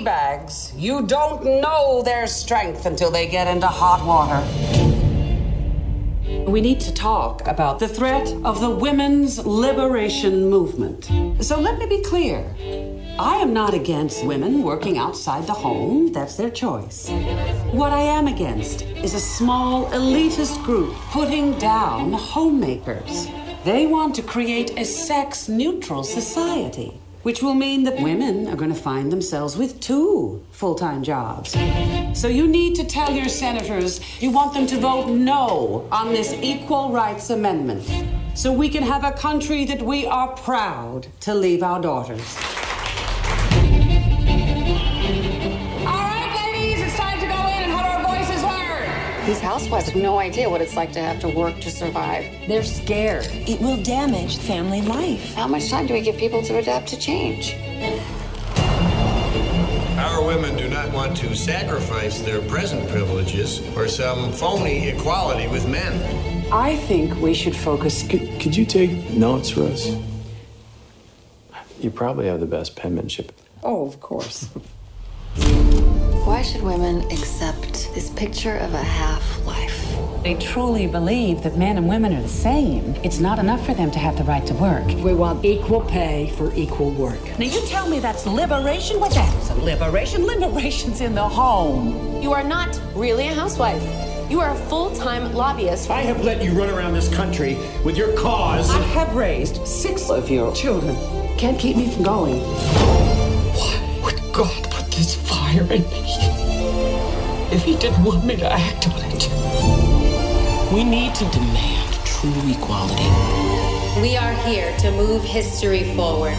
Bags. You don't know their strength until they get into hot water. We need to talk about the threat of the women's liberation movement. So let me be clear. I am not against women working outside the home. That's their choice. What I am against is a small elitist group putting down homemakers. They want to create a sex neutral society, which will mean that women are going to find themselves with two full time jobs. So you need to tell your senators you want them to vote no on this Equal Rights Amendment so we can have a country that we are proud to leave our daughters. These housewives have no idea what it's like to have to work to survive. They're scared. It will damage family life. How much time do we give people to adapt to change? Our women do not want to sacrifice their present privileges for some phony equality with men. I think we should focus. Could, could you take notes for us? You probably have the best penmanship. Oh, of course. Why should women accept this picture of a half life? They truly believe that men and women are the same. It's not enough for them to have the right to work. We want equal pay for equal work. Now, you tell me that's liberation? What that is a liberation? Liberation's in the home. You are not really a housewife. You are a full time lobbyist. I have let you run around this country with your cause. I have raised six of your children. Can't keep me from going. What would God put this fire in me if He didn't want me to act on it? We need to demand true equality. We are here to move history forward.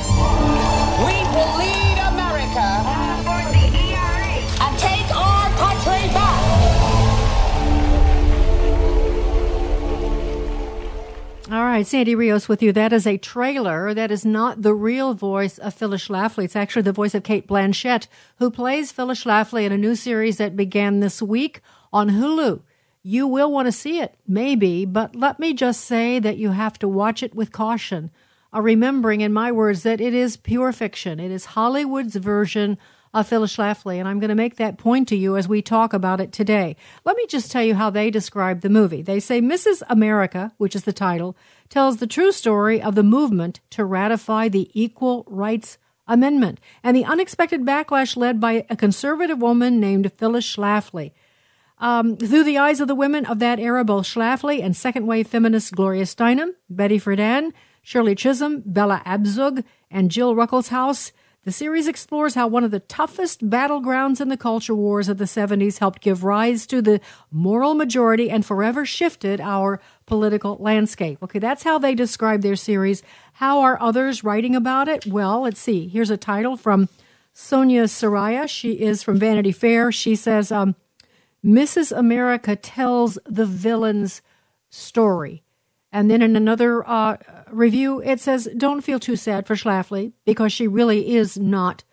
All right, Sandy Rios with you. That is a trailer. That is not the real voice of Phyllis Schlafly. It's actually the voice of Cate Blanchett, who plays Phyllis Schlafly in a new series that began this week on Hulu. You will want to see it, maybe, but let me just say that you have to watch it with caution, uh, remembering, in my words, that it is pure fiction. It is Hollywood's version Phyllis Schlafly, and I'm going to make that point to you as we talk about it today. Let me just tell you how they describe the movie. They say Mrs. America, which is the title, tells the true story of the movement to ratify the Equal Rights Amendment and the unexpected backlash led by a conservative woman named Phyllis Schlafly. Um, through the eyes of the women of that era, both Schlafly and second wave feminists Gloria Steinem, Betty Friedan, Shirley Chisholm, Bella Abzug, and Jill Ruckelshaus, the series explores how one of the toughest battlegrounds in the culture wars of the 70s helped give rise to the moral majority and forever shifted our political landscape. Okay, that's how they describe their series. How are others writing about it? Well, let's see. Here's a title from Sonia Saraiya. She is from Vanity Fair. She says, um, Mrs. America tells the villain's story. And then in another uh, review, it says, Don't feel too sad for Schlafly because she really is not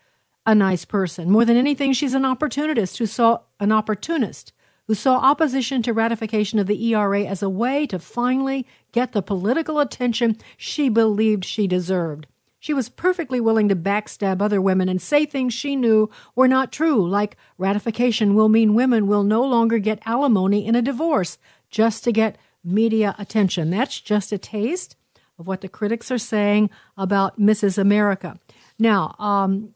a nice person. More than anything, she's an opportunist who saw an opportunist who saw opposition to ratification of the ERA as a way to finally get the political attention she believed she deserved. She was perfectly willing to backstab other women and say things she knew were not true, like ratification will mean women will no longer get alimony in a divorce just to get media attention. That's just a taste of what the critics are saying about Mrs. America. Now, um,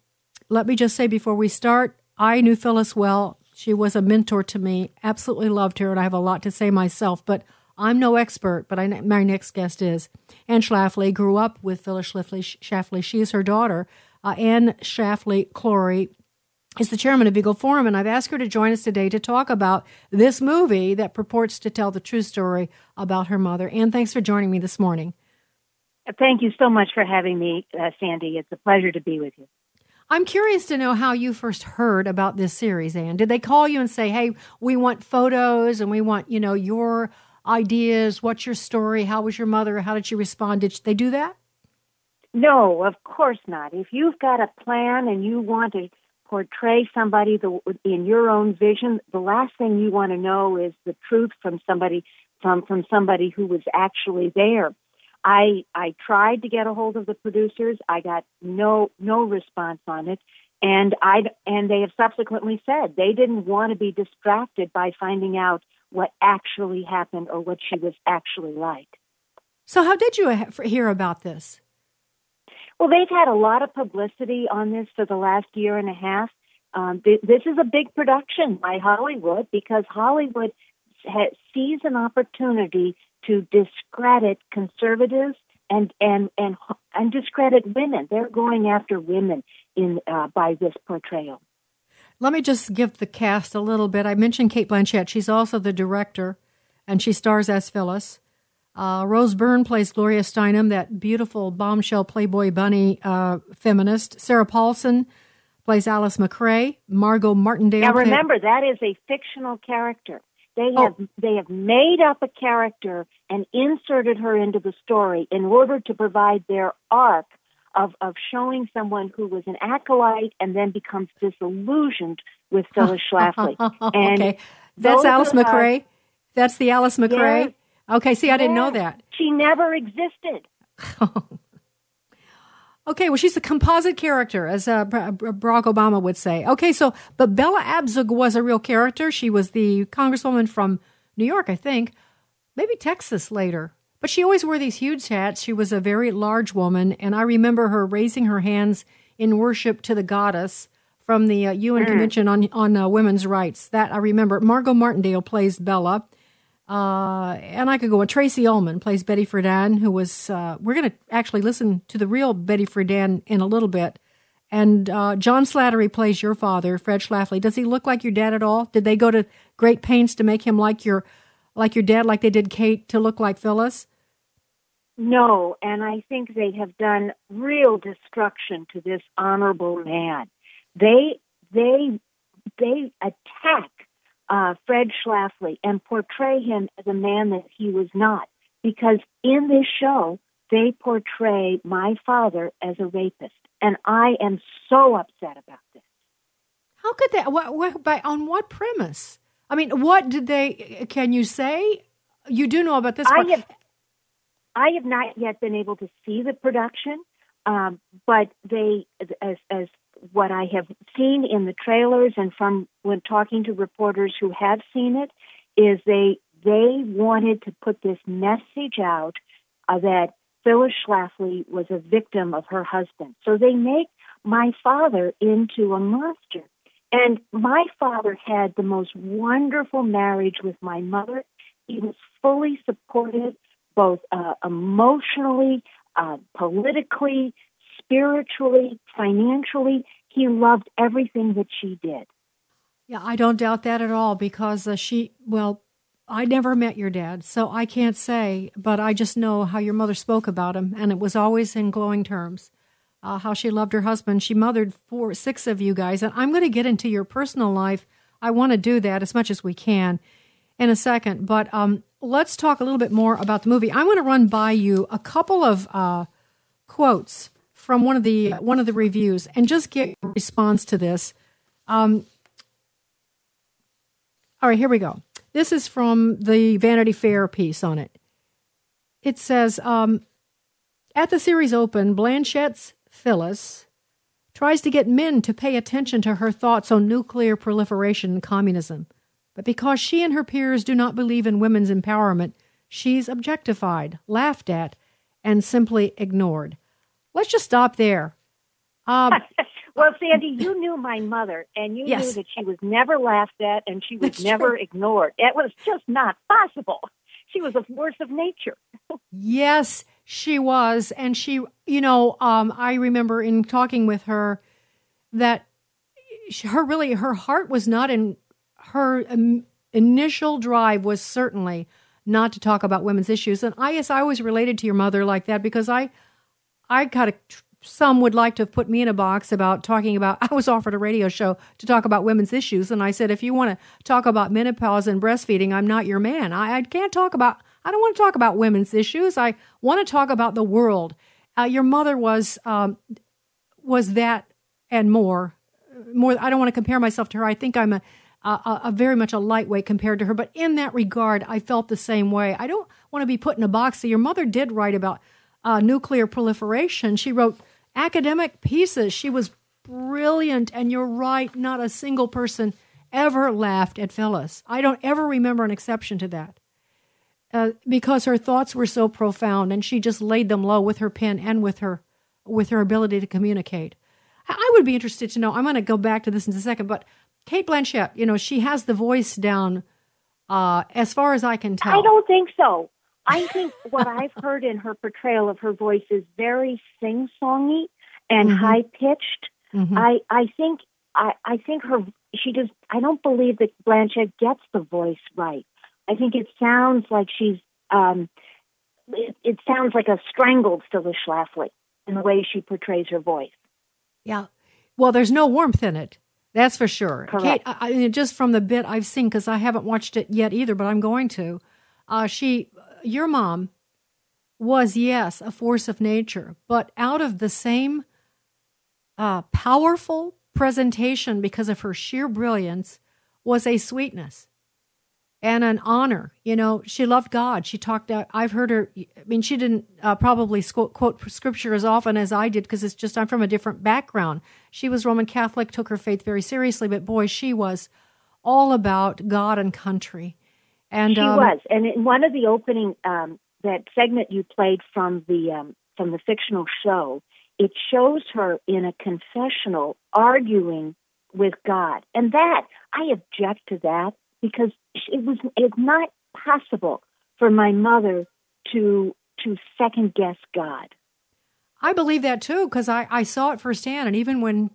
let me just say before we start, I knew Phyllis well. She was a mentor to me. Absolutely loved her, and I have a lot to say myself, but I'm no expert, but I, my next guest is. Anne Schlafly grew up with Phyllis Schlafly. She is her daughter. Uh, Anne Schlafly Cori is the chairman of Eagle Forum, and I've asked her to join us today to talk about this movie that purports to tell the true story about her mother. Anne, thanks for joining me this morning. Thank you so much for having me, uh, Sandy. It's a pleasure to be with you. I'm curious to know how you first heard about this series, Anne. Did they call you and say, "Hey, we want photos and we want, you know, your ideas. What's your story? How was your mother? How did she respond? Did they do that?" No, of course not. If you've got a plan and you want to portray somebody the, in your own vision, the last thing you want to know is the truth from somebody from from somebody who was actually there. I I tried to get a hold of the producers. I got no no response on it, and I and they have subsequently said they didn't want to be distracted by finding out what actually happened or what she was actually like. So, how did you hear about this? Well, they've had a lot of publicity on this for the last year and a half. Um, th- this is a big production by Hollywood because Hollywood ha- sees an opportunity to discredit conservatives and and and and discredit women. They're going after women in uh, by this portrayal. Let me just give the cast a little bit. I mentioned Cate Blanchett. She's also the director, and she stars as Phyllis. Uh, Rose Byrne plays Gloria Steinem, that beautiful bombshell Playboy bunny uh, feminist. Sarah Paulson plays Alice Macray. Margo Martindale. Now remember, that is a fictional character. They Oh. have they have made up a character and inserted her into the story in order to provide their arc of of showing someone who was an acolyte and then becomes disillusioned with Phyllis Schlafly. And okay, that's Alice are- Macray. That's the Alice Macray. Okay, see, I didn't know that. She never existed. Okay, well, she's a composite character, as uh, Barack Obama would say. Okay, so, but Bella Abzug was a real character. She was the congresswoman from New York, I think, maybe Texas later. But she always wore these huge hats. She was a very large woman, and I remember her raising her hands in worship to the goddess from the uh, UN Mm. Convention on on uh, Women's Rights. That I remember. Margo Martindale plays Bella. Uh, and I could go on. Tracey Ullman plays Betty Friedan, who was. Uh, we're going to actually listen to the real Betty Friedan in a little bit. And uh, John Slattery plays your father, Fred Schlafly. Does he look like your dad at all? Did they go to great pains to make him like your, like your dad, like they did Cate to look like Phyllis? No, and I think they have done real destruction to this honorable man. They they they attack uh, Fred Schlafly and portray him as a man that he was not, because in this show they portray my father as a rapist, and I am so upset about this. How could that? What, what, by on what premise? I mean, what did they? Can you say? You do know about this. I part. have I have not yet been able to see the production, um, but they, as, as what I have seen in the trailers and from when talking to reporters who have seen it, is they they wanted to put this message out uh, that Phyllis Schlafly was a victim of her husband. So they make my father into a monster. And my father had the most wonderful marriage with my mother. He was fully supported, both uh, emotionally, uh, politically, spiritually, financially. He loved everything that she did. Yeah, I don't doubt that at all because uh, she, well, I never met your dad, so I can't say, but I just know how your mother spoke about him, and it was always in glowing terms. Uh, how she loved her husband. She mothered four, six of you guys, and I'm going to get into your personal life. I want to do that as much as we can in a second, but um, let's talk a little bit more about the movie. I want to run by you a couple of uh, quotes from one of the one of the reviews, and just get your response to this. Um, all right, here we go. This is from the Vanity Fair piece on it. It says um, At the series open, Blanchett's Phyllis tries to get men to pay attention to her thoughts on nuclear proliferation and communism. But because she and her peers do not believe in women's empowerment, she's objectified, laughed at, and simply ignored. Let's just stop there. Um, Well, Sandy, you knew my mother, and you Yes. knew that she was never laughed at and she was That's never true. ignored. It was just not possible. She was a force of nature. Yes, she was. And she, you know, um, I remember in talking with her that her really, her heart was not in her um, initial drive was certainly not to talk about women's issues. And I guess I was related to your mother like that because I, I kind of, some would like to have put me in a box about talking about, I was offered a radio show to talk about women's issues. And I said, if you want to talk about menopause and breastfeeding, I'm not your man. I, I can't talk about, I don't want to talk about women's issues. I want to talk about the world. Uh, your mother was, um, was that and more. More, I don't want to compare myself to her. I think I'm a, a, a very much a lightweight compared to her. But in that regard, I felt the same way. I don't want to be put in a box. So your mother did write about uh, nuclear proliferation. She wrote academic pieces. She was brilliant. And you're right, not a single person ever laughed at Phyllis. I don't ever remember an exception to that. Uh, because her thoughts were so profound and she just laid them low with her pen and with her with her ability to communicate. I- would be interested to know. I'm going to go back to this in a second, but Cate Blanchett, you know, she has the voice down uh, as far as I can tell. I don't think so. I think what I've heard in her portrayal of her voice is very sing-songy and Mhm. high-pitched. Mhm. I I think I I think her she just I don't believe that Blanchett gets the voice right. I think it sounds like she's um it, it sounds like a strangled Phyllis Schlafly in the way she portrays her voice. Yeah. Well, there's no warmth in it. That's for sure. Correct. Kate, I, I just from the bit I've seen, because I haven't watched it yet either, but I'm going to. Uh, she, your mom, was yes a force of nature, but out of the same uh, powerful presentation because of her sheer brilliance was a sweetness and an honor. You know, she loved God. She talked out. I've heard her. I mean, she didn't uh, probably quote scripture as often as I did because it's just I'm from a different background. She was Roman Catholic, took her faith very seriously, but boy, she was all about God and country. And she um, was, and in one of the opening um, that segment you played from the um, from the fictional show, it shows her in a confessional arguing with God, and that I object to that because it was it's not possible for my mother to to second guess God. I believe that too because I, I saw it firsthand. And even when,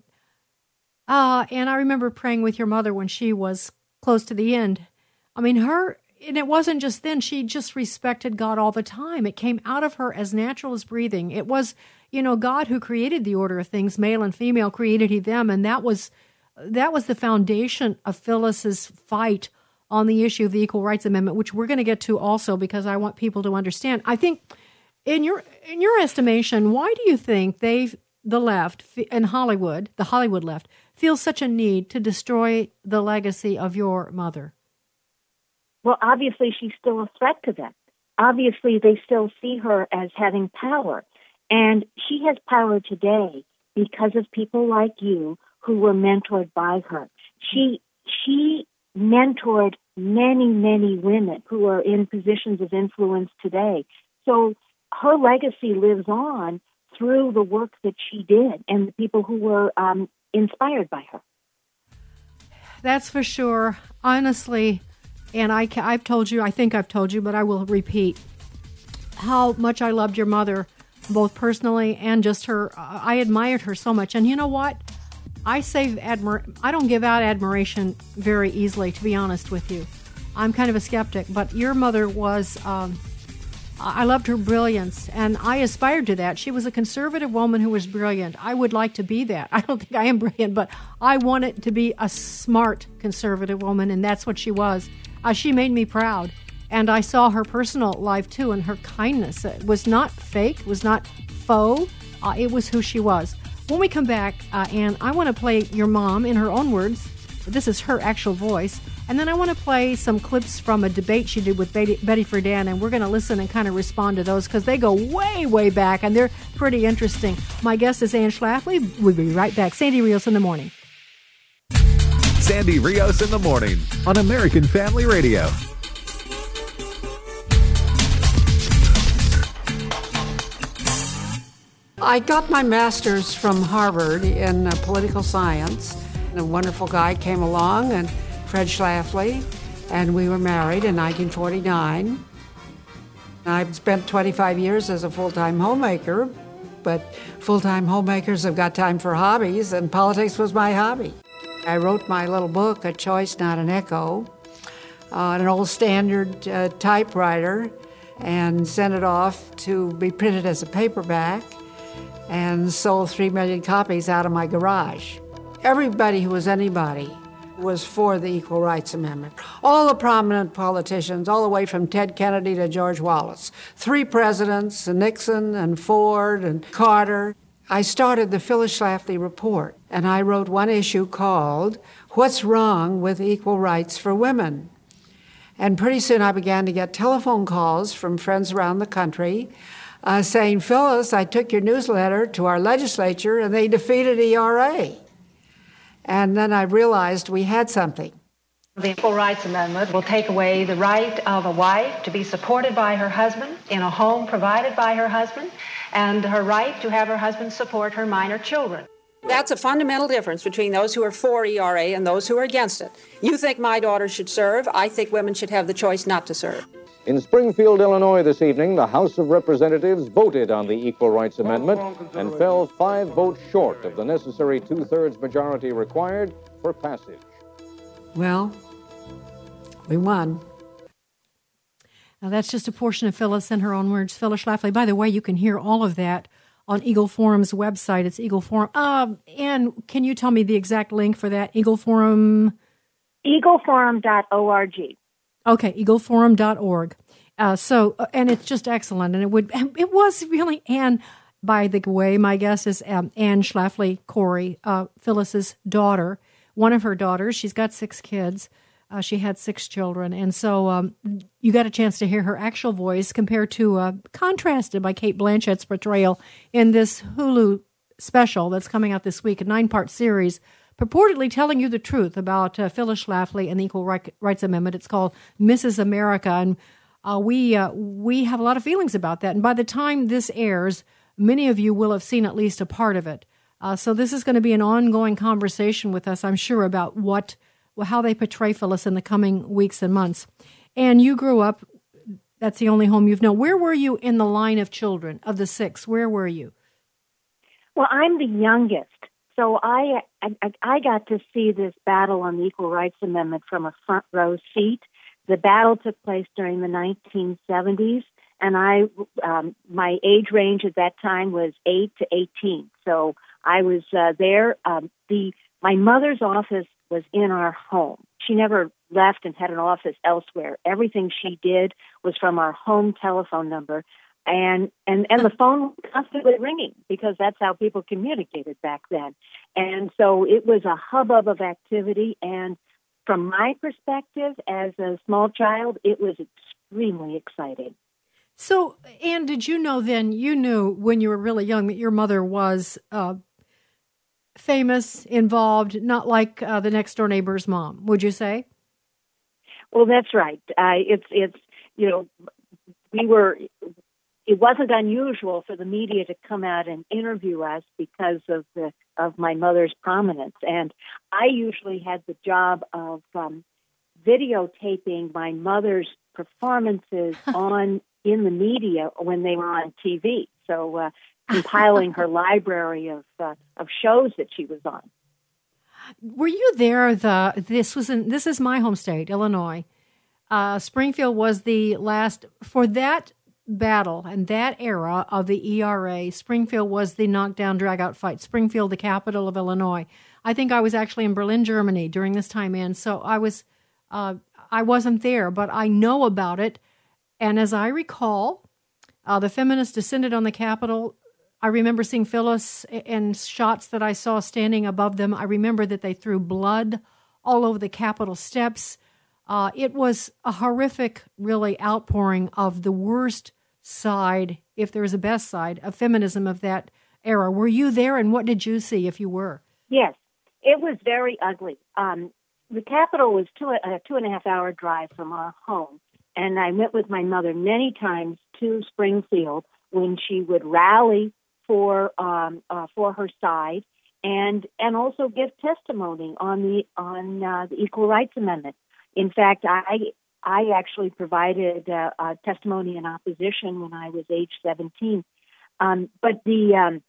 uh, and I remember praying with your mother when she was close to the end. I mean, her, and it wasn't just then, she just respected God all the time. It came out of her as natural as breathing. It was, you know, God who created the order of things, male and female created he them. And that was, that was the foundation of Phyllis's fight on the issue of the Equal Rights Amendment, which we're going to get to also because I want people to understand. I think, in your in your estimation, why do you think they, the left and Hollywood, the Hollywood left, feel such a need to destroy the legacy of your mother? Well, obviously, she's still a threat to them. Obviously, they still see her as having power. And she has power today because of people like you who were mentored by her. She, she mentored many, many women who are in positions of influence today. So her legacy lives on through the work that she did and the people who were um, inspired by her. That's for sure. Honestly, and I, I've told you, I think I've told you, but I will repeat how much I loved your mother, both personally and just her. I admired her so much. And you know what? I say admir- I don't give out admiration very easily, to be honest with you. I'm kind of a skeptic, but your mother was. Um, I loved her brilliance, and I aspired to that. She was a conservative woman who was brilliant. I would like to be that. I don't think I am brilliant, but I wanted to be a smart conservative woman, and that's what she was. Uh, she made me proud, and I saw her personal life too, and her kindness. It was not fake, was not faux. Uh, it was who she was. When we come back, uh, Anne, I want to play your mom in her own words. This is her actual voice. And then I want to play some clips from a debate she did with Betty, Betty Friedan, and we're going to listen and kind of respond to those because they go way, way back and they're pretty interesting. My guest is Anne Schlafly. We'll be right back. Sandy Rios in the morning. Sandy Rios in the morning on American Family Radio. I got my master's from Harvard in uh, political science. And A wonderful guy came along, and Fred Schlafly, and we were married in 1949. I spent 25 years as a full time homemaker, but full time homemakers have got time for hobbies, and politics was my hobby. I wrote my little book, A Choice, Not an Echo, on an old standard uh, typewriter and sent it off to be printed as a paperback and sold three million copies out of my garage. Everybody who was anybody was for the Equal Rights Amendment. All the prominent politicians, all the way from Ted Kennedy to George Wallace, three presidents, Nixon and Ford and Carter. I started the Phyllis Schlafly Report, and I wrote one issue called What's Wrong with Equal Rights for Women? And pretty soon I began to get telephone calls from friends around the country uh, saying, Phyllis, I took your newsletter to our legislature and they defeated ERA. And then I realized we had something. The Equal Rights Amendment will take away the right of a wife to be supported by her husband in a home provided by her husband and her right to have her husband support her minor children. That's a fundamental difference between those who are for ERA and those who are against it. You think my daughter should serve. I think women should have the choice not to serve. In Springfield, Illinois, this evening, the House of Representatives voted on the Equal Rights Amendment and fell five votes short of the necessary two thirds majority required for passage. Well, we won. Now, that's just a portion of Phyllis in her own words. Phyllis Schlafly. By the way, you can hear all of that on Eagle Forum's website. It's Eagle Forum. Uh, and can you tell me the exact link for that? Eagle Forum? EagleForum.org. Okay, eagleforum.org. Uh, so, uh, and it's just excellent. And it would, it was really, and by the way, my guess is um, Anne Schlafly Cori, uh, Phyllis's daughter, one of her daughters. She's got six kids. Uh, she had six children. And so um, you got a chance to hear her actual voice compared to, uh, contrasted by Cate Blanchett's portrayal in this Hulu special that's coming out this week, a nine part series purportedly telling you the truth about uh, Phyllis Schlafly and the Equal Rights Amendment. It's called Mrs. America, and uh, we uh, we have a lot of feelings about that. And by the time this airs, many of you will have seen at least a part of it. Uh, so this is going to be an ongoing conversation with us, I'm sure, about what how they portray Phyllis in the coming weeks and months. And you grew up. That's the only home you've known. Where were you in the line of children of the six? Where were you? Well, I'm the youngest. So I, I I got to see this battle on the Equal Rights Amendment from a front row seat. The battle took place during the 1970s, and I um, my age range at that time was eight to 18. So I was uh, there. Um, the my mother's office was in our home. She never left and had an office elsewhere. Everything she did was from our home telephone number and and and the phone constantly ringing because that's how people communicated back then and so it was a hubbub of activity and from my perspective as a small child it was extremely exciting so anne did you know then you knew when you were really young that your mother was uh, famous involved not like uh, the next door neighbor's mom would you say? Well that's right. Uh, it's it's you know we were it wasn't unusual for the media to come out and interview us because of the of my mother's prominence. And i usually had the job of um, videotaping my mother's performances on in the media when they were on tv so uh, compiling her library of uh, of shows that she was on were you there the this was in this is my home state illinois uh, springfield was the last for that battle and that era of the ERA, Springfield was the knockdown dragout fight. Springfield, the capital of Illinois. I think I was actually in Berlin, Germany during this time, and so I was, uh, I wasn't there, but I know about it. And as I recall, uh, the feminists descended on the Capitol. I remember seeing Phyllis and shots that I saw standing above them. I remember that they threw blood all over the Capitol steps. Uh, it was a horrific, really, outpouring of the worst side, if there is a best side, of feminism of that era. Were you there, and what did you see if you were? Yes, it was very ugly. Um, the Capitol was two, a two and a half hour drive from our home, and I went with my mother many times to Springfield when she would rally for um, uh, for her side, and and also give testimony on the on uh, the Equal Rights Amendment. In fact, I I actually provided uh, uh, testimony in opposition when I was age 17. Um, but the um,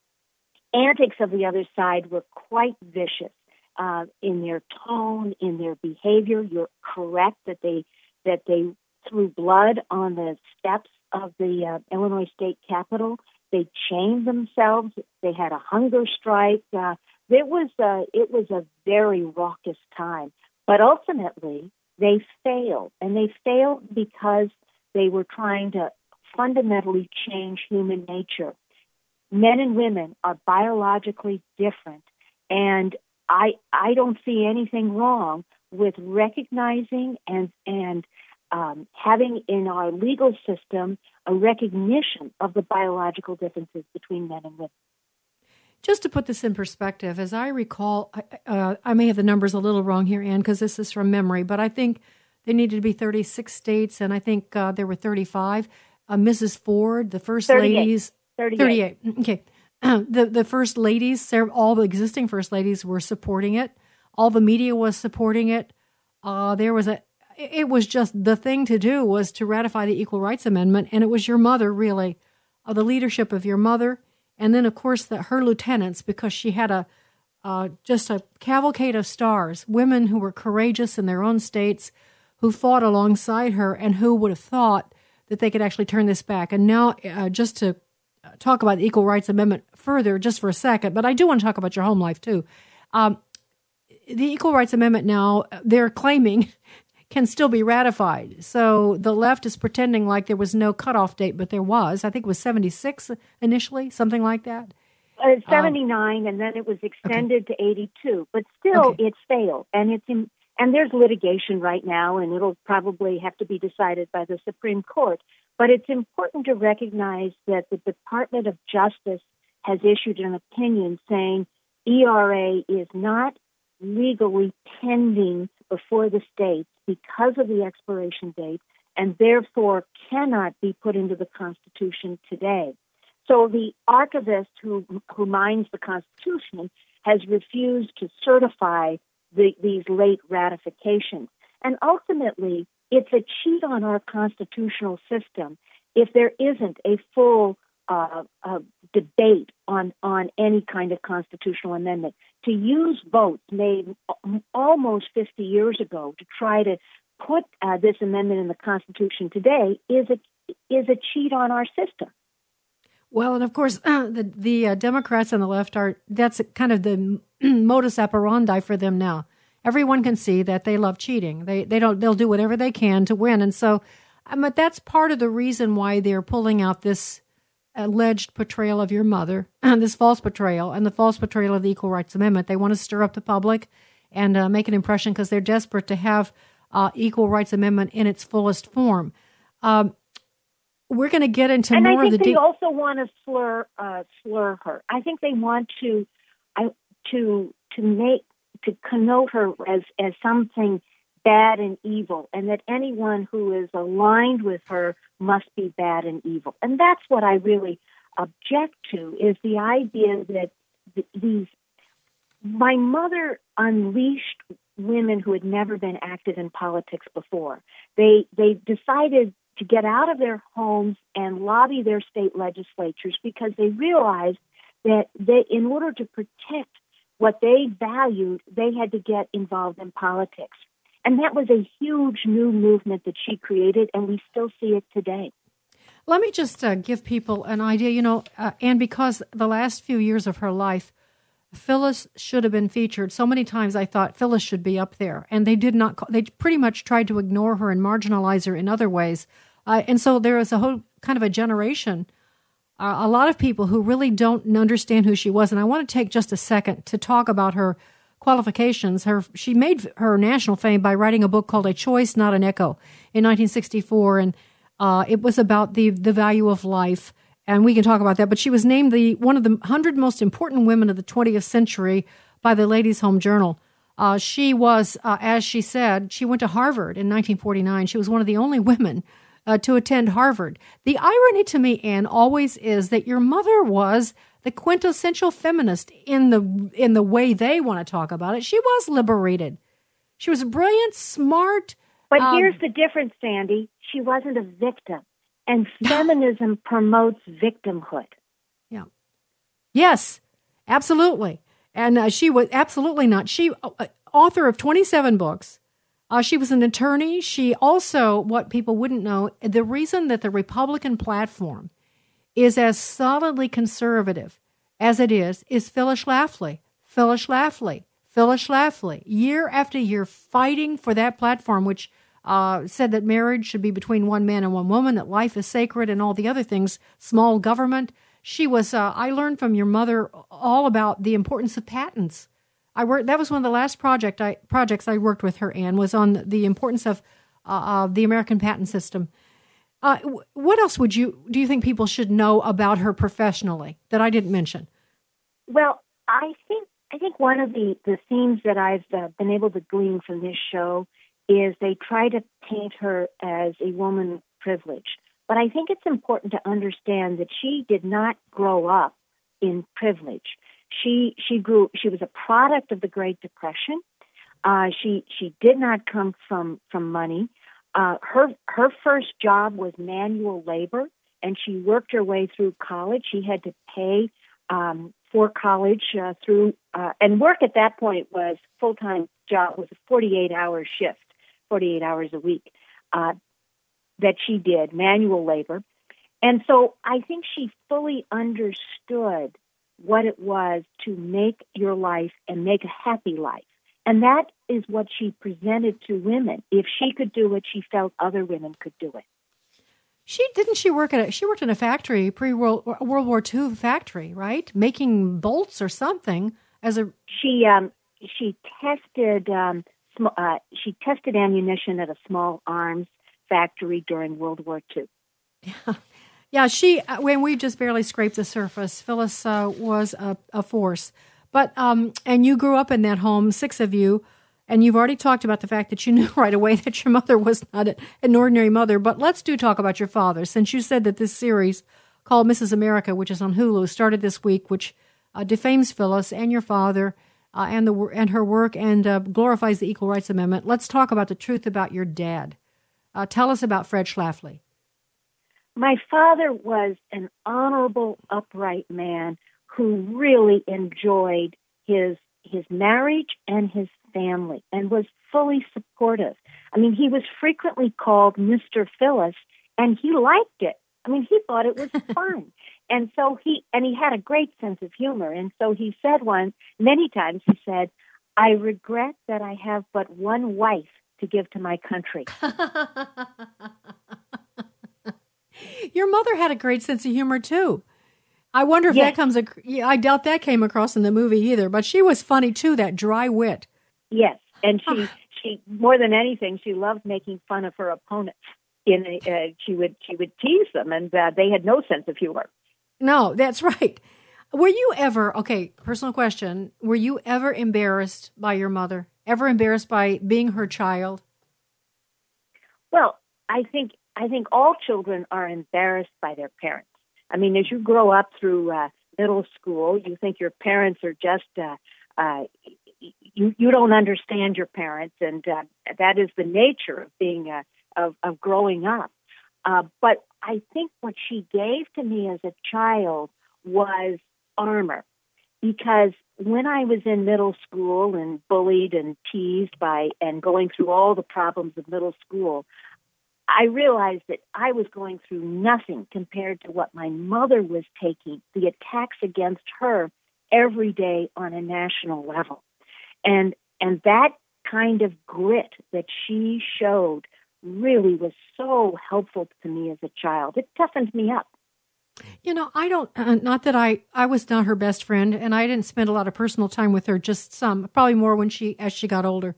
antics of the other side were quite vicious uh, in their tone, in their behavior. You're correct that they that they threw blood on the steps of the uh, Illinois State Capitol. They chained themselves. They had a hunger strike. Uh, it was a, it was a very raucous time. But ultimately, they failed, and they failed because they were trying to fundamentally change human nature. Men and women are biologically different, and I I don't see anything wrong with recognizing and and um, having in our legal system a recognition of the biological differences between men and women. Just to put this in perspective, as I recall, uh, I may have the numbers a little wrong here, Anne, because this is from memory, but I think there needed to be 36 states, and I think uh, there were 35. Uh, Mrs. Ford, the first 38. ladies, 38. 38. Okay, the the first ladies, all the existing first ladies were supporting it. All the media was supporting it. Uh, there was a. It was just the thing to do was to ratify the Equal Rights Amendment, and it was your mother really, uh, the leadership of your mother, and then of course the, her lieutenants because she had a uh, just a cavalcade of stars, women who were courageous in their own states, who fought alongside her, and who would have thought that they could actually turn this back. And now, uh, just to talk about the Equal Rights Amendment further, just for a second, but I do want to talk about your home life too. Um, the Equal Rights Amendment now, they're claiming can still be ratified. So the left is pretending like there was no cutoff date, but there was. I think it was 76 initially, something like that. Uh, 79, um, and then it was extended okay. to 82. But still, okay. it's failed. And it's in, and there's litigation right now, and it'll probably have to be decided by the Supreme Court. But it's important to recognize that the Department of Justice has issued an opinion saying ERA is not legally pending before the states because of the expiration date and therefore cannot be put into the Constitution today. So the archivist who, who mines the Constitution has refused to certify the, these late ratifications. And ultimately, it's a cheat on our constitutional system if there isn't a full uh, uh, debate on, on any kind of constitutional amendment. To use votes made almost 50 years ago to try to put uh, this amendment in the Constitution today is a is a cheat on our system. Well, and of course, uh, the the uh, Democrats on the left are that's kind of the modus operandi for them now. Everyone can see that they love cheating. They they don't they'll do whatever they can to win, and so, um, but that's part of the reason why they're pulling out this alleged portrayal of your mother, this false portrayal, and the false portrayal of the Equal Rights Amendment. They want to stir up the public and uh, make an impression because they're desperate to have uh, Equal Rights Amendment in its fullest form. Um, we're going to get into and more of the. they de- also want to slur uh, slur her. I think they want to, I, to to make to connote her as as something bad and evil, and that anyone who is aligned with her must be bad and evil. And that's what I really object to is the idea that th- these. My mother unleashed women who had never been active in politics before. They they decided to get out of their homes and lobby their state legislatures because they realized that they in order to protect what they valued, they had to get involved in politics. And that was a huge new movement that she created, and we still see it today. Let me just uh, give people an idea, you know, uh, and because the last few years of her life, Phyllis should have been featured. So many times I thought Phyllis should be up there, and they did not. Call, They pretty much tried to ignore her and marginalize her in other ways. Uh, and so there is a whole kind of a generation, uh, a lot of people who really don't understand who she was. And I want to take just a second to talk about her qualifications. Her she made her national fame by writing a book called A Choice, Not an Echo in 1964, and uh, it was about the the value of life. And we can talk about that. But she was named the one of the hundred most important women of the 20th century by the Ladies' Home Journal. Uh, she was, uh, as she said, she went to Harvard in 1949. She was one of the only women uh, to attend Harvard. The irony to me, Anne, always is that your mother was the quintessential feminist in the in the way they want to talk about it. She was liberated. She was brilliant, smart. But um, here's the difference, Sandy. She wasn't a victim, and feminism promotes victimhood. Yeah. Yes, absolutely. And uh, she was absolutely not. She uh, author of 27 books. Uh, she was an attorney. She also, what people wouldn't know, the reason that the Republican platform is as solidly conservative as it is, is Phyllis Schlafly. Phyllis Schlafly. Phyllis Schlafly. Year after year fighting for that platform, which uh, said that marriage should be between one man and one woman, that life is sacred, and all the other things, small government. She was, uh, I learned from your mother all about the importance of patents. I worked, that was one of the last project I, projects I worked with her, Anne, was on the importance of uh, the American patent system. Uh, what else would you do you think people should know about her professionally that I didn't mention? Well, I think I think one of the the themes that I've uh, been able to glean from this show is they try to paint her as a woman privileged. But I think it's important to understand that she did not grow up in privilege. She she grew she was a product of the Great Depression. Uh, she she did not come from from money. Uh, her her first job was manual labor, and she worked her way through college. She had to pay um, for college uh, through uh, and work at that point was full time job was a forty eight hour shift, forty eight hours a week uh, that she did manual labor, and so I think she fully understood what it was to make your life and make a happy life. And that is what she presented to women. If she could do it, she felt other women could do it. She didn't she work at a, she worked in a factory pre World World War II factory, right? Making bolts or something as a she um she tested um sm- uh, she tested ammunition at a small arms factory during World War II. Yeah. Yeah, she uh, when we just barely scraped the surface. Phyllis uh, was a, a force. But um, and you grew up in that home, six of you, and you've already talked about the fact that you knew right away that your mother was not an ordinary mother. But let's do talk about your father, since you said that this series called Mrs. America, which is on Hulu, started this week, which uh, defames Phyllis and your father uh, and the and her work and uh, glorifies the Equal Rights Amendment. Let's talk about the truth about your dad. Uh, tell us about Fred Schlafly. My father was an honorable, upright man who really enjoyed his his marriage and his family and was fully supportive. I mean, he was frequently called Mr. Phyllis and he liked it. I mean, he thought it was fun. And so he and he had a great sense of humor. And so he said once, many times he said, "I regret that I have but one wife to give to my country." Your mother had a great sense of humor too. I wonder if yes. that comes. I doubt that came across in the movie either. But she was funny too. That dry wit. Yes, and she she more than anything she loved making fun of her opponents. In a, uh, she would she would tease them, and uh, they had no sense of humor. No, that's right. Were you ever okay? Personal question: Were you ever embarrassed by your mother? Ever embarrassed by being her child? Well, I think I think all children are embarrassed by their parents. I mean, as you grow up through uh, middle school, you think your parents are just uh, uh, you you don't understand your parents, and uh, that is the nature of being uh, of of growing up. Uh, but I think what she gave to me as a child was armor, because when I was in middle school and bullied and teased by and going through all the problems of middle school, I realized that I was going through nothing compared to what my mother was taking, the attacks against her every day on a national level. And and that kind of grit that she showed really was so helpful to me as a child. It toughened me up. You know, I don't. Uh, not that I I was not her best friend, and I didn't spend a lot of personal time with her. Just some, probably more when she as she got older.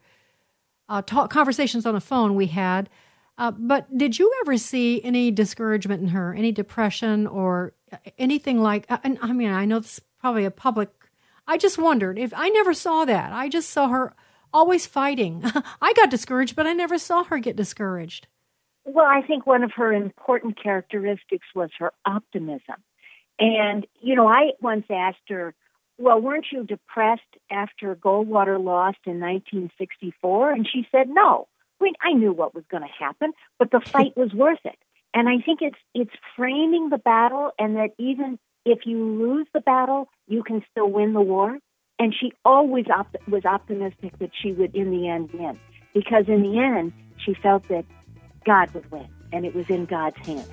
Uh, talk, conversations on the phone we had, uh, but did you ever see any discouragement in her, any depression or anything like? Uh, and I mean, I know it's probably a public. I just wondered if I never saw that. I just saw her always fighting. I got discouraged, but I never saw her get discouraged. Well, I think one of her important characteristics was her optimism. And, you know, I once asked her, well, weren't you depressed after Goldwater lost in 1964? And she said, no. I mean, I knew what was going to happen, but the fight was worth it. And I think it's it's framing the battle, and that even if you lose the battle, you can still win the war. And she always op- was optimistic that she would, in the end, win, because in the end, she felt that God would win, and it was in God's hands.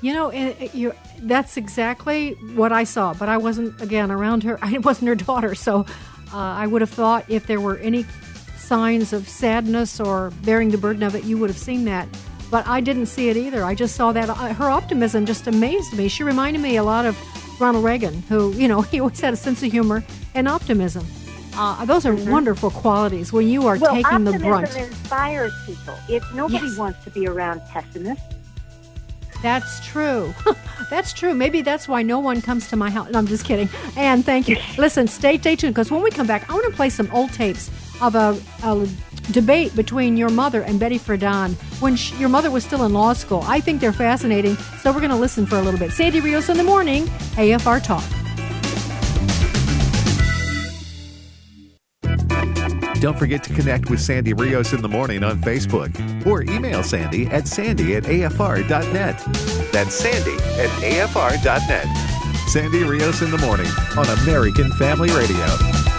You know, it, it, you, that's exactly what I saw, but I wasn't, again, around her. I wasn't her daughter, so uh, I would have thought if there were any signs of sadness or bearing the burden of it, you would have seen that. But I didn't see it either. I just saw that. Uh, her optimism just amazed me. She reminded me a lot of Ronald Reagan, who, you know, he always had a sense of humor and optimism. Uh, those are mm-hmm. wonderful qualities when you are well, taking the brunt. Optimism inspires people. If nobody yes. wants to be around pessimists, that's true. that's true. Maybe that's why no one comes to my house. No, I'm just kidding. And thank you. Listen, stay, stay tuned because when we come back, I want to play some old tapes of a, a debate between your mother and Betty Friedan when she, your mother was still in law school. I think they're fascinating, so we're going to listen for a little bit. Sandy Rios in the morning, AFR Talk. Don't forget to connect with Sandy Rios in the morning on Facebook or email Sandy at sandy at afr.net. That's sandy at afr.net. Sandy Rios in the morning on American Family Radio.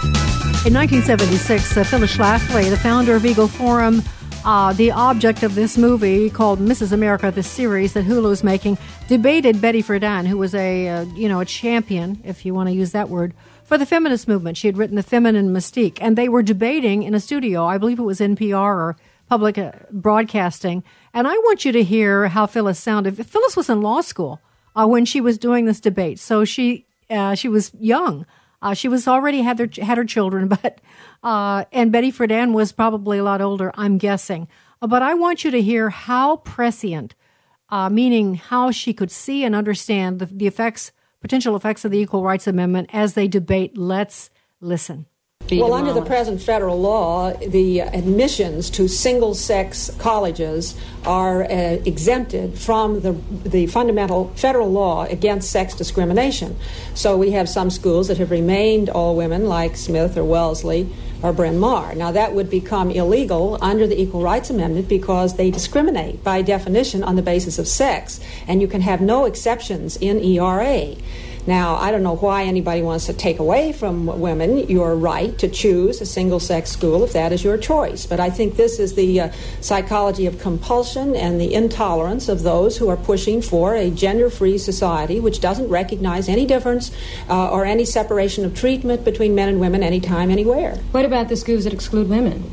In 1976, uh, Phyllis Schlafly, the founder of Eagle Forum, uh, the object of this movie called Mrs. America, the series that Hulu's making, debated Betty Friedan, who was a uh, you know a champion, if you want to use that word, for the feminist movement. She had written The Feminine Mystique, and they were debating in a studio. I believe it was NPR or public uh, broadcasting. And I want you to hear how Phyllis sounded. Phyllis was in law school uh, when she was doing this debate, so she uh, she was young. Uh, she was already had their had her children, but uh, and Betty Friedan was probably a lot older, I'm guessing. Uh, but I want you to hear how prescient, meaning how she could see and understand the, the effects potential effects of the Equal Rights Amendment as they debate. Let's listen. Well, under the present federal law, the admissions to single sex colleges are uh, exempted from the, the fundamental federal law against sex discrimination. So we have some schools that have remained all women, like Smith or Wellesley or Bryn Mawr. Now, that would become illegal under the Equal Rights Amendment because they discriminate by definition on the basis of sex, and you can have no exceptions in ERA. Now, I don't know why anybody wants to take away from women your right to choose a single sex school if that is your choice. But I think this is the uh, psychology of compulsion and the intolerance of those who are pushing for a gender free society which doesn't recognize any difference uh, or any separation of treatment between men and women anytime, anywhere. What about the schools that exclude women?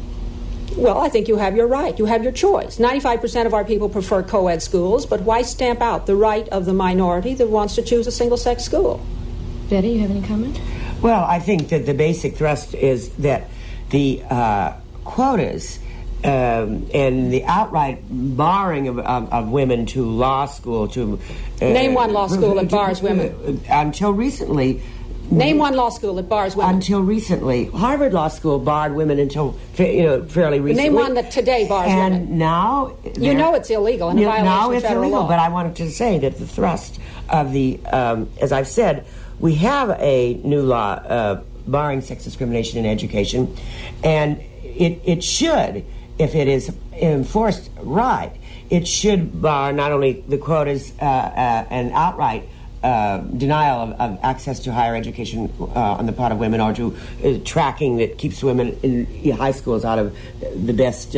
Well, I think you have your right. You have your choice. 95% of our people prefer co ed schools, but why stamp out the right of the minority that wants to choose a single sex school? Betty, you have any comment? Well, I think that the basic thrust is that the uh, quotas um, and the outright barring of, of, of, women to law school to uh, name one law school that bars women until recently Name one law school that bars women. Until recently, Harvard Law School barred women until you know fairly recently. Name one that today bars and women. And now you know it's illegal and now it's illegal. Law. But I wanted to say that the thrust of the, um, as I've said, we have a new law uh, barring sex discrimination in education, and it it should, if it is enforced right, it should bar not only the quotas uh, uh, and outright uh, denial of, of, access to higher education uh, on the part of women or to uh, tracking that keeps women in high schools out of the best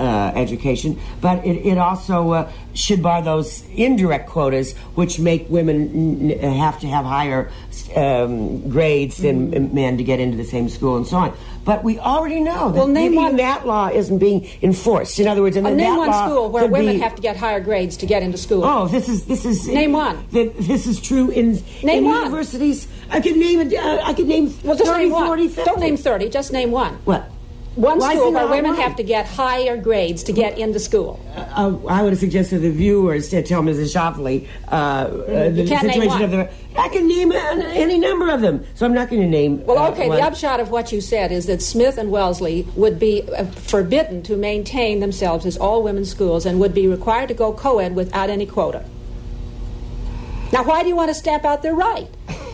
uh, education, but it, it also uh, should bar those indirect quotas which make women n- have to have higher um, grades than mm-hmm. men to get into the same school and so on. But we already know that well, name one, that law isn't being enforced. In other words, in uh, name one school where women be, have to get higher grades to get into school. Oh, this is this is name one. This is true in, name in one. universities. I could name uh, I could name well, just 30, name one. 40, 50. Don't name thirty. Just name one. What? One Why school where women right? have to get higher grades to get into school. Uh, I would suggest to the viewers to tell Mrs. Schlafly uh, uh, mm-hmm. the situation of the. I can name any number of them, so I'm not going to name. Well, okay. Uh, the upshot of what you said is that Smith and Wellesley would be uh, forbidden to maintain themselves as all women's schools and would be required to go co-ed without any quota. Now, why do you want to stamp out their right?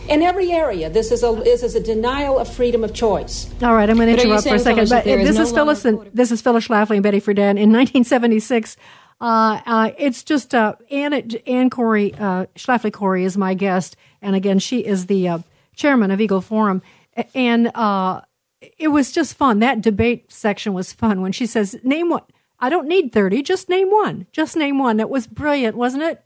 In every area, this is a this is a denial of freedom of choice. All right, I'm going to But are you interrupt for a second. But that there is this no is Phyllis and this is Phyllis Schlafly and Betty Friedan in 1976. Uh, uh, it's just uh, Anne Anne Cori uh, Schlafly Cori is my guest, and again, she is the uh, chairman of Eagle Forum, and uh, it was just fun. That debate section was fun when she says, "Name one." I don't need 30, just name one. Just name one. It was brilliant, wasn't it?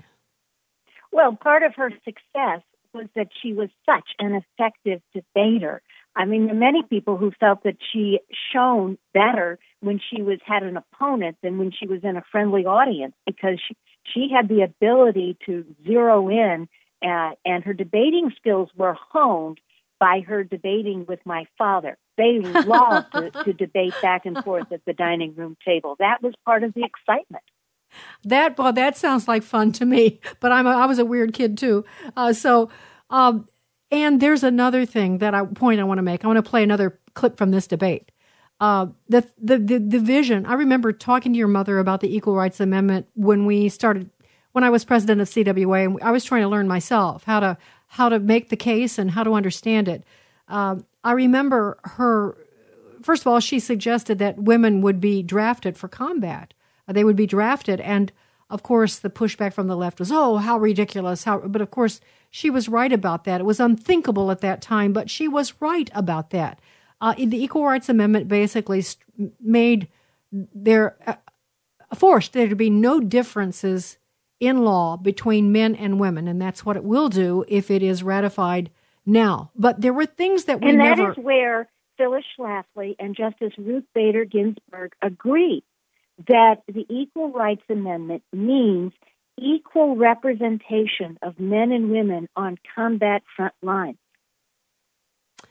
Well, part of her success was that she was such an effective debater. I mean, there are many people who felt that she shone better when she was had an opponent than when she was in a friendly audience because she she had the ability to zero in, uh, and her debating skills were honed by her debating with my father. They loved to, to debate back and forth at the dining room table. That was part of the excitement. That well, that sounds like fun to me. But I'm a, I was a weird kid too. Uh, so, um, and there's another thing that I point I want to make. I want to play another clip from this debate. Uh, the, the the the vision. I remember talking to your mother about the Equal Rights Amendment when we started. When I was president of CWA, and I was trying to learn myself how to how to make the case and how to understand it. Um, I remember her. First of all, she suggested that women would be drafted for combat. Uh, they would be drafted, and of course, the pushback from the left was, "Oh, how ridiculous!" How, but of course, she was right about that. It was unthinkable at that time, but she was right about that. Uh, the Equal Rights Amendment basically st- made there uh, forced there to be no differences in law between men and women, and that's what it will do if it is ratified now. But there were things that we and that never. is where Phyllis Schlafly and Justice Ruth Bader Ginsburg agree that the Equal Rights Amendment means equal representation of men and women on combat front lines.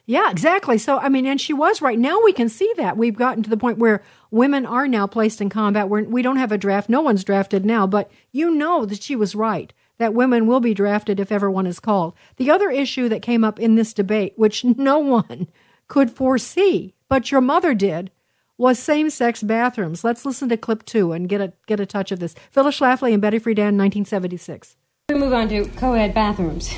Yeah, exactly. So, I mean, and she was right. Now we can see that. We've gotten to the point where women are now placed in combat. Where we don't have a draft. No one's drafted now, but you know that she was right. That women will be drafted if ever one is called. The other issue that came up in this debate, which no one could foresee, but your mother did, was same-sex bathrooms. Let's listen to clip two and get a get a touch of this. Phyllis Schlafly and Betty Friedan, 1976. We move on to co-ed bathrooms.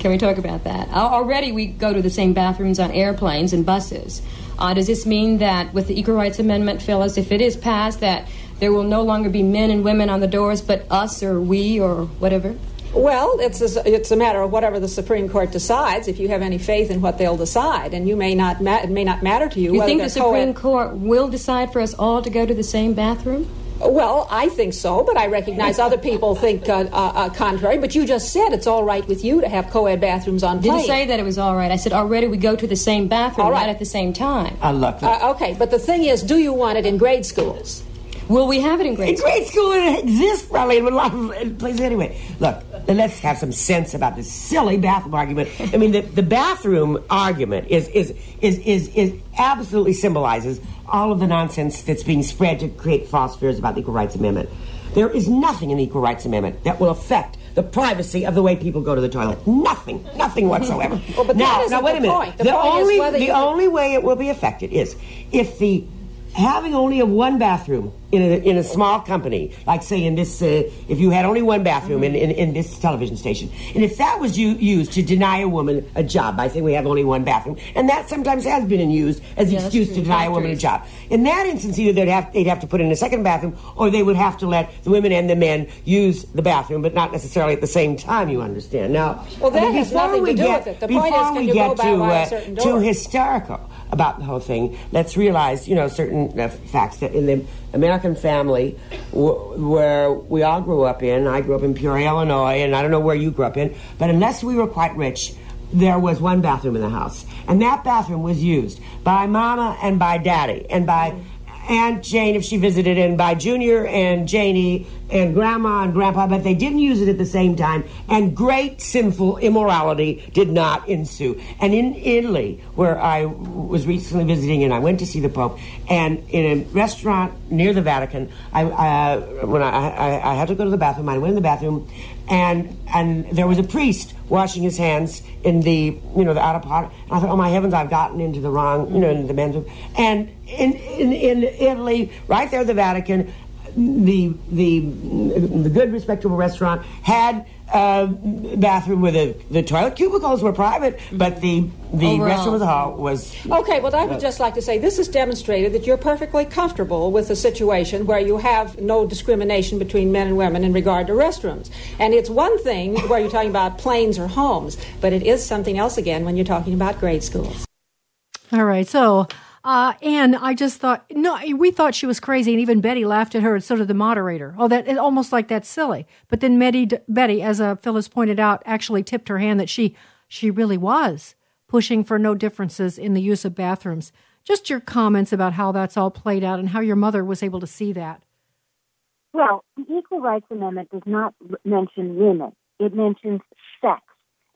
Can we talk about that? Already we go to the same bathrooms on airplanes and buses. Uh, does this mean that with the Equal Rights Amendment, Phyllis, if it is passed, that there will no longer be men and women on the doors, but us or we or whatever? Well, it's a, it's a matter of whatever the Supreme Court decides. If you have any faith in what they'll decide, and you may not, ma- it may not matter to you. You think the Supreme Court will decide for us all to go to the same bathroom? Well, I think so, but I recognize other people think uh, uh, uh, contrary. But you just said it's all right with you to have co-ed bathrooms on Didn't planes. say that it was all right. I said already we go to the same bathroom, All right. not at the same time. I love Uh, okay, but the thing is, do you want it in grade schools? Will we have it in grade In grade school, it exists probably in a lot of places anyway. Look, let's have some sense about this silly bathroom argument. I mean, the, the bathroom argument is, is, is, is, is absolutely symbolizes all of the nonsense that's being spread to create false fears about the Equal Rights Amendment. There is nothing in the Equal Rights Amendment that will affect the privacy of the way people go to the toilet. Nothing, nothing whatsoever. Well, but now, isn't now wait the a minute. point. The the point only, the only way it will be affected is if the having only a one bathroom in a, in a small company, like say in this, uh, if you had only one bathroom in, in, in this television station, and if that was used to deny a woman a job by saying we have only one bathroom, and that sometimes has been used as an Yeah, excuse to deny a woman a job. In that instance, either they'd have they'd have to put in a second bathroom, or they would have to let the women and the men use the bathroom, but not necessarily at the same time. You understand? Now, Well, that I mean, has nothing we to do get, with it. The point is, can we you get go by- to by a uh, certain to hysterical about the whole thing, let's realize, you know, certain uh, facts that in the American family w- where we all grew up in, I grew up in Peoria, Illinois, and I don't know where you grew up in, but unless we were quite rich, there was one bathroom in the house. And that bathroom was used by mama and by daddy and by Aunt Jane if she visited, and by Junior and Janie and Grandma and Grandpa, but they didn't use it at the same time, and great sinful immorality did not ensue. And in Italy, where I was recently visiting, and I went to see the Pope, and in a restaurant near the Vatican, I, uh, when I, I, I had to go to the bathroom, I went in the bathroom, and and there was a priest washing his hands in the you know the outer pot. And I thought, oh my heavens, I've gotten into the wrong you know in the men's room. And in in, in Italy, right there, the Vatican. the the the good respectable restaurant had a bathroom where a the toilet cubicles were private, but the the oh, Overall. restroom of the hall was Okay, well, I would uh, just like to say this has demonstrated that you're perfectly comfortable with a situation where you have no discrimination between men and women in regard to restrooms. And it's one thing where you're talking about planes or homes, but it is something else again when you're talking about grade schools. All right. So, uh, Anne, I just thought, no, we thought she was crazy, and even Betty laughed at her, and so did the moderator. Oh, that, almost like that's silly. But then Betty, Betty, as uh, Phyllis pointed out, actually tipped her hand that she, she really was pushing for no differences in the use of bathrooms. Just your comments about how that's all played out and how your mother was able to see that. Well, the Equal Rights Amendment does not mention women. It mentions sex.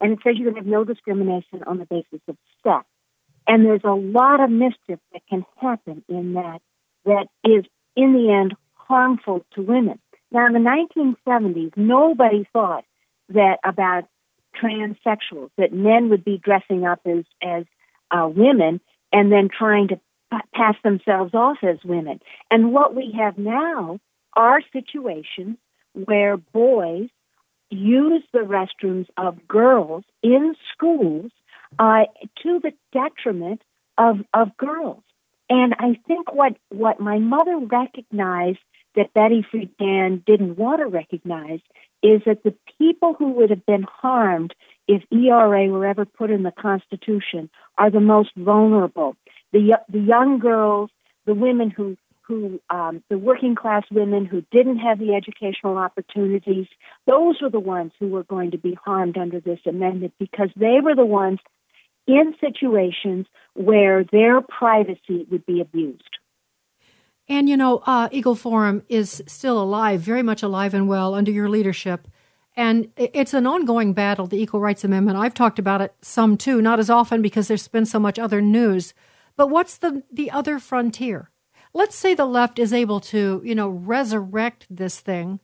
And it says you can have no discrimination on the basis of sex. And there's a lot of mischief that can happen in that that is, in the end, harmful to women. Now, in the 1970s, nobody thought that about transsexuals, that men would be dressing up as, as uh, women and then trying to p- pass themselves off as women. And what we have now are situations where boys use the restrooms of girls in schools uh, to the detriment of, of girls. And I think what, what my mother recognized that Betty Friedan didn't want to recognize is that the people who would have been harmed if ERA were ever put in the Constitution are the most vulnerable. The, the young girls, the women who, who um, the working class women who didn't have the educational opportunities, those were the ones who were going to be harmed under this amendment because they were the ones in situations where their privacy would be abused. And you know, uh, Eagle Forum is still alive, very much alive and well under your leadership. And it's an ongoing battle, the Equal Rights Amendment. I've talked about it some too, not as often because there's been so much other news. But what's the, the other frontier? Let's say the left is able to, you know, resurrect this thing,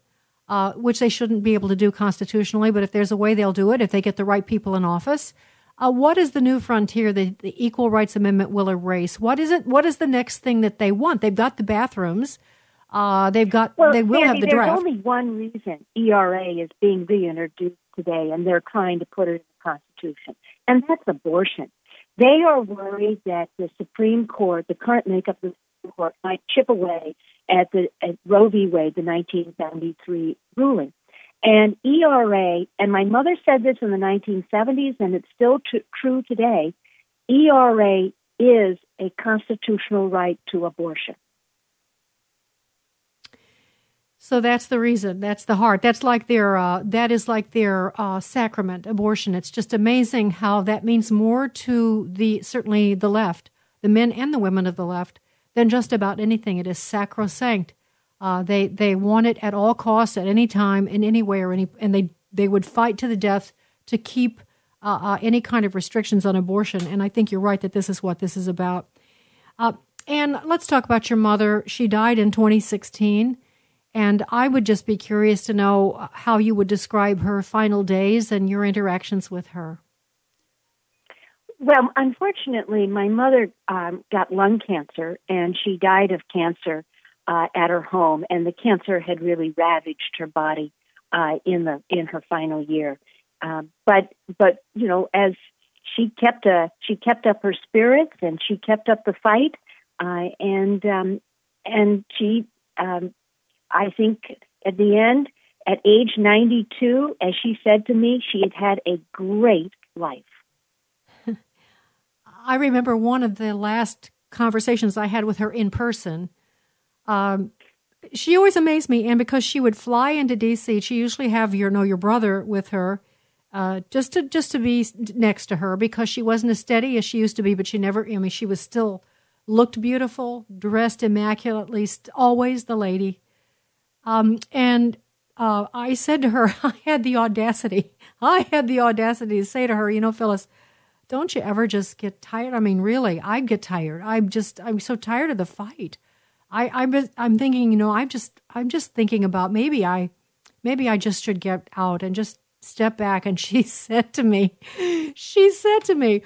uh, which they shouldn't be able to do constitutionally, but if there's a way, they'll do it if they get the right people in office. Uh, what is the new frontier that the Equal Rights Amendment will erase? What is it? What is the next thing that they want? They've got the bathrooms. Uh, they've got. Well, they will Sandy, have the there's draft. only one reason ERA is being reintroduced today, and they're trying to put it in the Constitution, and that's abortion. They are worried that the Supreme Court, the current makeup of the Supreme Court, might chip away at the at Roe v. Wade, the 1973 ruling. And ERA, and my mother said this in the 1970s, and it's still t- true today. ERA is a constitutional right to abortion. So that's the reason. That's the heart. That's like their. Uh, that is like their uh, sacrament, abortion. It's just amazing how that means more to the certainly the left, the men and the women of the left, than just about anything. It is sacrosanct. Uh, they they want it at all costs, at any time, in any way, or any, and they they would fight to the death to keep uh, uh, any kind of restrictions on abortion. And I think you're right that this is what this is about. Uh, and let's talk about your mother. She died in 2016. And I would just be curious to know how you would describe her final days and your interactions with her. Well, unfortunately, my mother um, got lung cancer, and she died of cancer uh, at her home, and the cancer had really ravaged her body uh, in the in her final year. Um, but but you know, as she kept uh, she kept up her spirits, and she kept up the fight, uh, and um, and she um, I think at the end, at age 92, as she said to me, she had had a great life. I remember one of the last conversations I had with her in person. Um, she always amazed me, and because she would fly into DC, she usually have your know your brother with her, uh, just to just to be next to her because she wasn't as steady as she used to be, but she never. I mean, she was still looked beautiful, dressed immaculately, always the lady. Um, and uh, I said to her, I had the audacity, I had the audacity to say to her, you know, Phyllis, don't you ever just get tired? I mean, really, I get tired. I'm just, I'm so tired of the fight. I, I'm, I'm thinking, you know, I'm just, I'm just thinking about maybe I, maybe I just should get out and just step back. And she said to me, she said to me,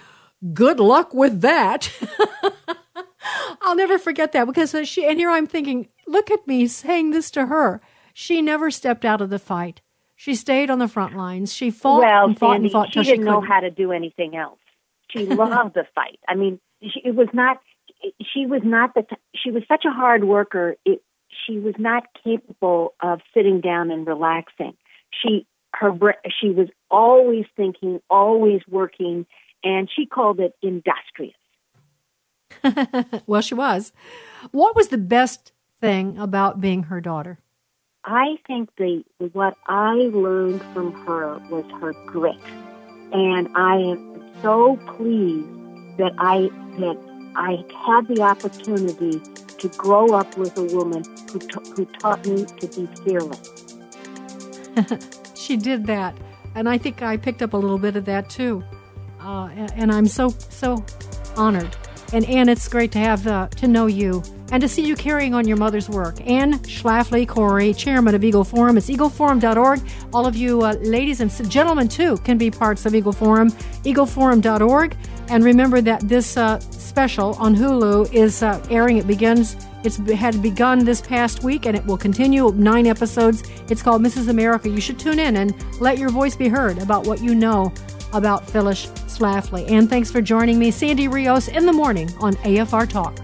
good luck with that. I'll never forget that because she, and here I'm thinking, look at me saying this to her. She never stepped out of the fight. She stayed on the front lines. She fought well, and fought Sandy, and fought she didn't she know how to do anything else. She loved the fight. I mean, she, it was not. She was not the. t- She was such a hard worker. It, she was not capable of sitting down and relaxing. She her she was always thinking, always working, and she called it industrious. well, she was. What was the best thing about being her daughter? I think the what I learned from her was her grit, and I am so pleased that I that I had the opportunity to grow up with a woman who ta- who taught me to be fearless. she did that, and I think I picked up a little bit of that too. Uh, and, and I'm so so honored. And Anne, it's great to have uh, to know you and to see you carrying on your mother's work. Anne Schlafly Cori, chairman of Eagle Forum. It's eagleforum.org. All of you uh, ladies and gentlemen too can be parts of Eagle Forum. Eagleforum.org. And remember that this uh, special on Hulu is uh, airing. It begins. It's had begun this past week, and it will continue nine episodes. It's called Mrs. America. You should tune in and let your voice be heard about what you know about Phyllis Schlafly. And thanks for joining me, Sandy Rios, in the morning on AFR Talk.